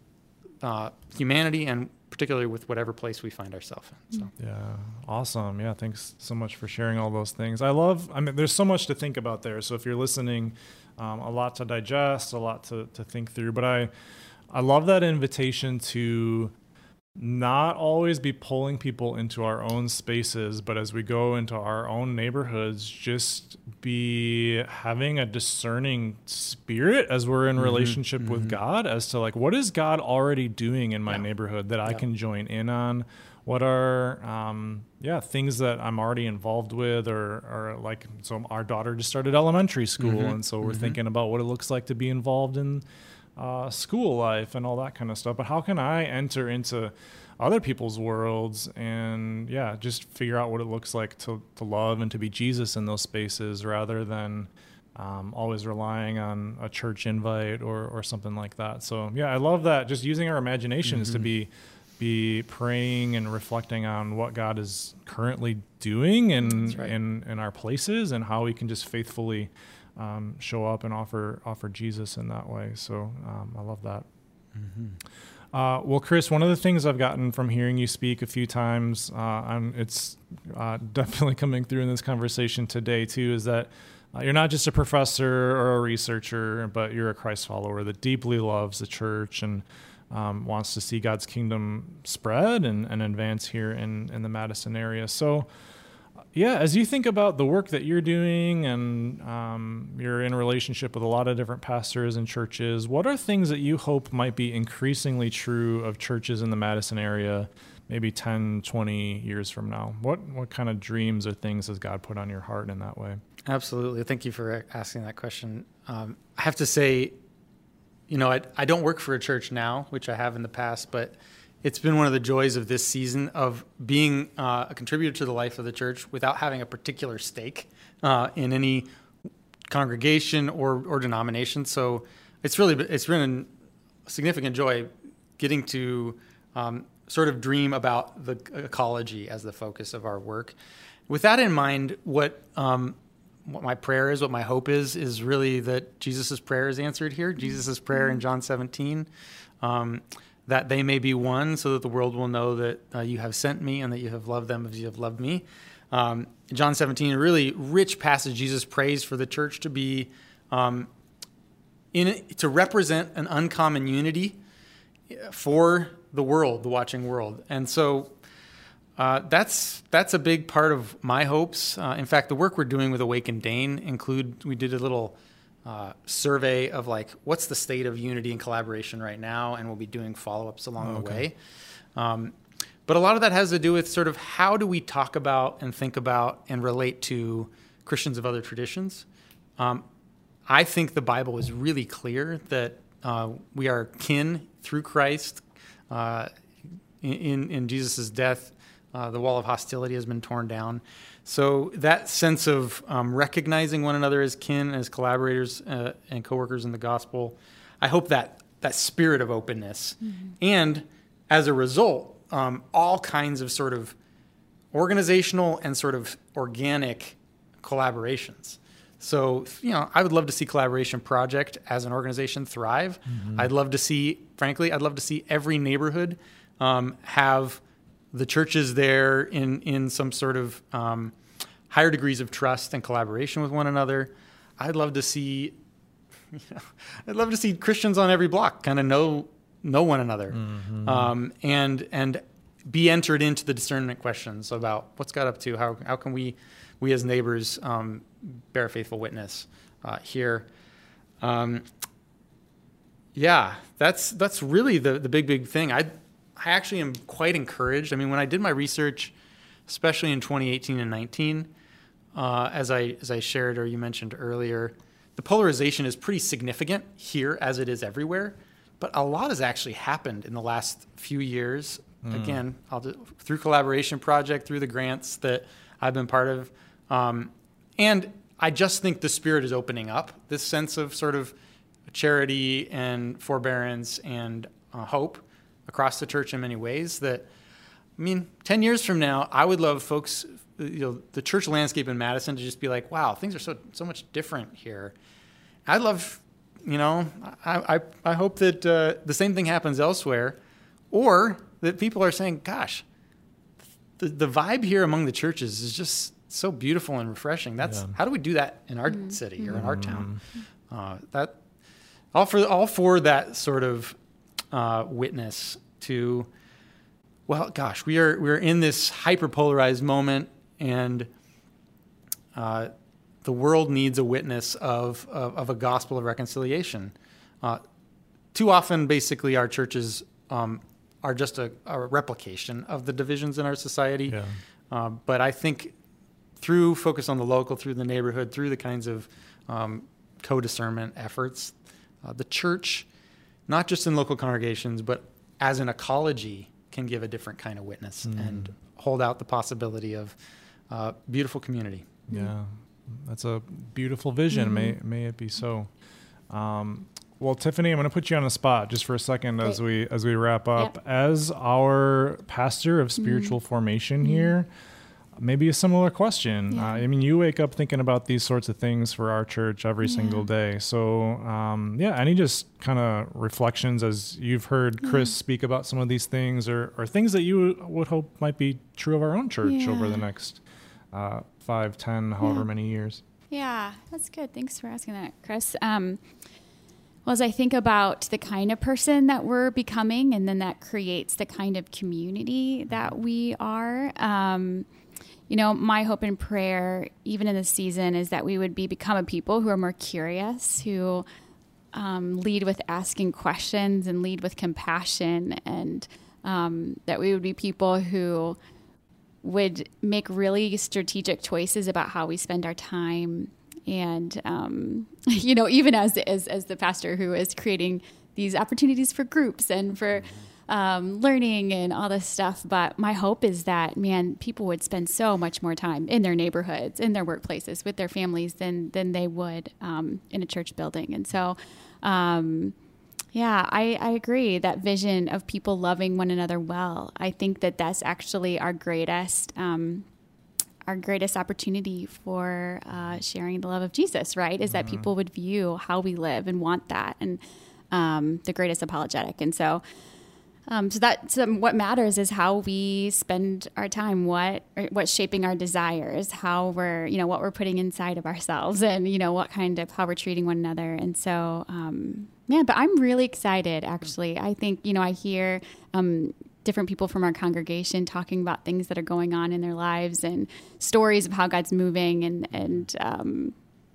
uh, humanity and particularly with whatever place we find ourselves in. So. Yeah, awesome. Yeah, thanks so much for sharing all those things. I love. I mean, there's so much to think about there. So if you're listening, um, a lot to digest, a lot to to think through. But I, I love that invitation to not always be pulling people into our own spaces, but as we go into our own neighborhoods, just be having a discerning spirit as we're in relationship with God as to like what is God already doing in my neighborhood that I can join in on. What are um, yeah things that I'm already involved with, or or like so our daughter just started elementary school, and so we're thinking about what it looks like to be involved in uh, school life and all that kind of stuff. But how can I enter into other people's worlds and yeah, just figure out what it looks like to, to love and to be Jesus in those spaces rather than um, always relying on a church invite or, or something like that. So yeah, I love that. Just using our imaginations to be be praying and reflecting on what God is currently doing in right. in, in our places and how we can just faithfully um, show up and offer offer Jesus in that way. So um, I love that. Uh, well, Chris, one of the things I've gotten from hearing you speak a few times, uh, and it's uh, definitely coming through in this conversation today too, is that uh, you're not just a professor or a researcher, but you're a Christ follower that deeply loves the church and um, wants to see God's kingdom spread and, and advance here in, in the Madison area. So, yeah, as you think about the work that you're doing and um, you're in relationship with a lot of different pastors and churches, what are things that you hope might be increasingly true of churches in the Madison area maybe 10, 20 years from now? What, what kind of dreams or things has God put on your heart in that way? Absolutely. Thank you for asking that question. Um, I have to say, you know, I, I don't work for a church now, which I have in the past, but it's been one of the joys of this season of being uh, a contributor to the life of the church without having a particular stake uh, in any congregation or, or denomination. So it's really it's been a significant joy getting to um, sort of dream about the ecology as the focus of our work. With that in mind, what um, what my prayer is, what my hope is, is really that Jesus' prayer is answered here. Jesus' prayer in John 17, um, that they may be one, so that the world will know that uh, you have sent me and that you have loved them as you have loved me. Um, John 17, a really rich passage. Jesus prays for the church to be um, in to represent an uncommon unity for the world, the watching world, and so uh, that's that's a big part of my hopes. Uh, in fact, the work we're doing with Awaken Dane include we did a little uh, survey of like what's the state of unity and collaboration right now, and we'll be doing follow ups along the way. Um, but a lot of that has to do with sort of how do we talk about and think about and relate to Christians of other traditions. Um, I think the Bible is really clear that uh, we are kin through Christ. Uh, in in Jesus' death, uh, the wall of hostility has been torn down. So that sense of um, recognizing one another as kin, as collaborators uh, and coworkers in the gospel, I hope that that spirit of openness, and as a result, um, all kinds of sort of organizational and sort of organic collaborations. So, you know, I would love to see Collaboration Project as an organization thrive. I'd love to see, frankly, I'd love to see every neighborhood um, have the churches there in, in some sort of um, higher degrees of trust and collaboration with one another. I'd love to see, you know, I'd love to see Christians on every block kind of know know one another, um, and and be entered into the discernment questions about what's God up to. How how can we we as neighbors um, bear faithful witness uh, here? Um, yeah, that's that's really the the big big thing. I I actually am quite encouraged. I mean, when I did my research, especially in 2018 and 19, uh, as I as I shared or you mentioned earlier, the polarization is pretty significant here as it is everywhere. but a lot has actually happened in the last few years. Again, I'll do, through collaboration project, through the grants that I've been part of, um, and I just think the spirit is opening up. This sense of sort of charity and forbearance and uh, hope across the church in many ways. That I mean, ten years from now, I would love folks, you know, the church landscape in Madison to just be like, "Wow, things are so so much different here." I'd love, you know, I I, I hope that uh, the same thing happens elsewhere, or that people are saying, "Gosh, the the vibe here among the churches is just so beautiful and refreshing." That's Yeah. how do we do that in our city or in our town? Uh, that all for all for that sort of uh, witness to. Well, gosh, we are we're in this hyper polarized moment, and uh, the world needs a witness of, of, of a gospel of reconciliation. Uh, too often, basically, our churches um, are just a, a replication of the divisions in our society. Yeah. Uh, but I think through focus on the local, through the neighborhood, through the kinds of um, co discernment efforts, uh, the church, not just in local congregations, but as an ecology, can give a different kind of witness and hold out the possibility of uh, beautiful community. Yeah, that's a beautiful vision. May may it be so. Um, well, Tiffany, I'm going to put you on the spot just for a second as we as we wrap up. As our pastor of spiritual formation here, maybe a similar question. Yeah. Uh, I mean, you wake up thinking about these sorts of things for our church every single day. So, um, yeah, any just kind of reflections as you've heard Chris speak about some of these things, or or things that you would hope might be true of our own church over the next uh, five, ten, however Yeah. many years. Yeah, that's good. Thanks for asking that, Chris. Um, well, as I think about the kind of person that we're becoming, and then that creates the kind of community that we are. Um, you know, my hope and prayer, even in this season, is that we would be become a people who are more curious, who um, lead with asking questions and lead with compassion, and um, that we would be people who would make really strategic choices about how we spend our time. And um, you know even as, as as the pastor who is creating these opportunities for groups and for um, learning and all this stuff but my hope is that man people would spend so much more time in their neighborhoods in their workplaces with their families than than they would um, in a church building and so um, yeah, I, I agree. That vision of people loving one another well. I think that that's actually our greatest, um, our greatest opportunity for uh, sharing the love of Jesus. Right? Is that people would view how we live and want that, and um, the greatest apologetic. And so, um, so that so what matters is how we spend our time, what what's shaping our desires, how we're you know what we're putting inside of ourselves, and you know what kind of how we're treating one another. And so, um, yeah, but I'm really excited. Actually, I think you know I hear. Um, different people from our congregation talking about things that are going on in their lives and stories of how God's moving and and um,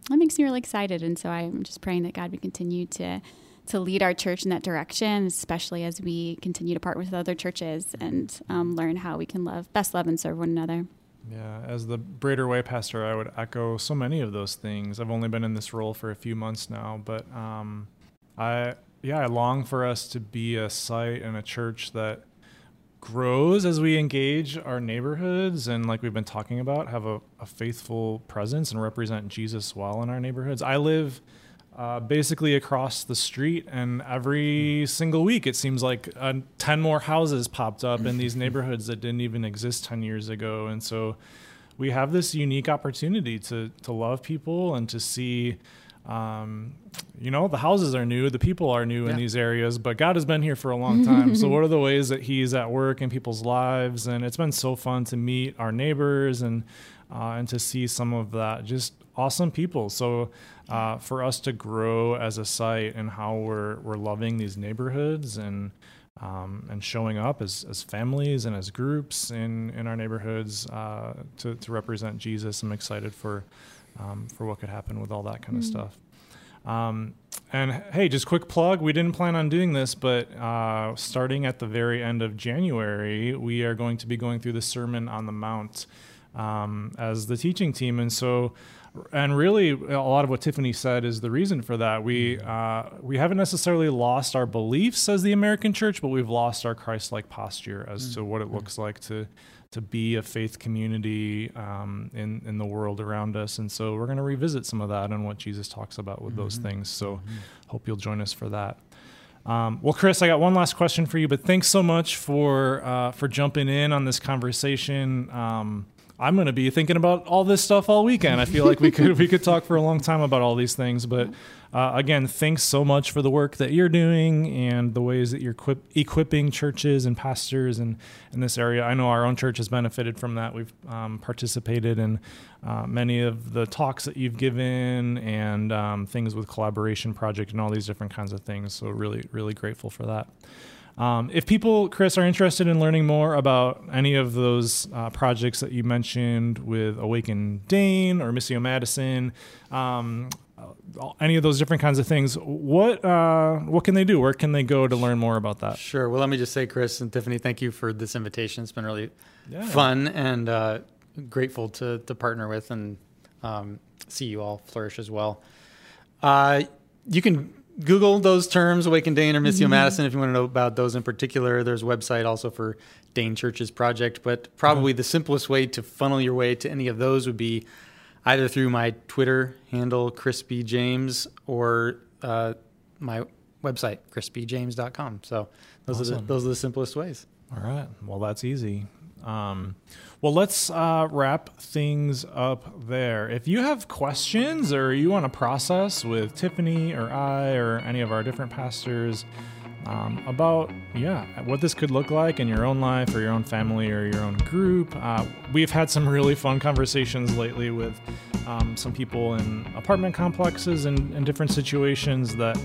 that makes me really excited. And so I'm just praying that God would continue to to lead our church in that direction, especially as we continue to partner with other churches and um, learn how we can love, best love and serve one another. Yeah, as the Brader Way pastor, I would echo so many of those things. I've only been in this role for a few months now, but um, I yeah, I long for us to be a site and a church that grows as we engage our neighborhoods and like we've been talking about have a, a faithful presence and represent jesus well in our neighborhoods i live uh, basically across the street and every single week it seems like uh, 10 more houses popped up in these neighborhoods that didn't even exist 10 years ago. And so we have this unique opportunity to to love people and to see um, you know the houses are new the people are new in these areas but god has been here for a long time. So what are the ways that he's at work in people's lives? And it's been so fun to meet our neighbors and uh, and to see some of that just awesome people so uh, for us to grow as a site and how we're we're loving these neighborhoods and um, and showing up as, as families and as groups in, in our neighborhoods uh, to, to represent Jesus. I'm excited for um, for what could happen with all that kind of stuff. Um, and hey, just quick plug. We didn't plan on doing this, but uh, starting at the very end of January, we are going to be going through the Sermon on the Mount um, as the teaching team. And so, and really, a lot of what Tiffany said is the reason for that. We uh, we haven't necessarily lost our beliefs as the American church, but we've lost our Christ-like posture as to what it looks like to to be a faith community um, in in the world around us. And so, we're going to revisit some of that and what Jesus talks about with those things. So, hope you'll join us for that. Um, well, Chris, I got one last question for you, but thanks so much for uh, for jumping in on this conversation. Um, I'm going to be thinking about all this stuff all weekend. I feel like we could we could talk for a long time about all these things, but uh, again, thanks so much for the work that you're doing and the ways that you're equip, equipping churches and pastors and in this area. I know our own church has benefited from that. We've um, participated in uh, many of the talks that you've given and um, things with Collaboration Project and all these different kinds of things. So, really, really grateful for that. Um, if people, Chris, are interested in learning more about any of those uh, projects that you mentioned with Awaken Dane or Missio Madison, um, uh, any of those different kinds of things, what uh, what can they do? Where can they go to learn more about that? Sure. Well, let me just say, Chris and Tiffany, thank you for this invitation. It's been really Yeah. fun and uh, grateful to, to partner with and um, see you all flourish as well. Uh, you can Google those terms, Awaken Dane or Missio Madison, if you want to know about those in particular. There's a website also for Dane Church's project, but probably the simplest way to funnel your way to any of those would be either through my Twitter handle, Chris B James, or uh, my website, chrisbjames.com. So those, are the, those are the simplest ways. All right. Well, that's easy. Um, well, let's uh, wrap things up there. If you have questions or you want to process with Tiffany or I or any of our different pastors um, about, yeah, what this could look like in your own life or your own family or your own group, uh, we've had some really fun conversations lately with um, some people in apartment complexes and, and different situations that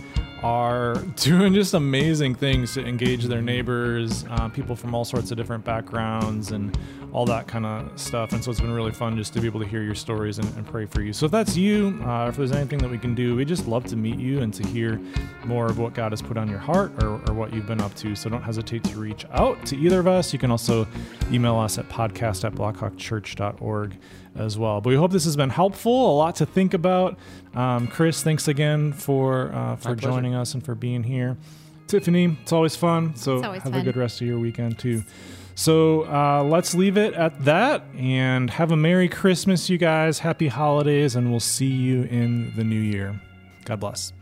are doing just amazing things to engage their neighbors, uh, people from all sorts of different backgrounds, and all that kind of stuff. And so it's been really fun just to be able to hear your stories and, and pray for you. So if that's you, uh, if there's anything that we can do, we just love to meet you and to hear more of what God has put on your heart or, or what you've been up to. So don't hesitate to reach out to either of us. You can also email us at podcast at blackhawkchurch.org as well. But we hope this has been helpful, a lot to think about. Um, Chris, thanks again for uh, for My pleasure. joining us and for being here. Tiffany, it's always fun. So always have a good rest of your weekend too. So uh, let's leave it at that and have a Merry Christmas, you guys. Happy holidays, and we'll see you in the new year. God bless.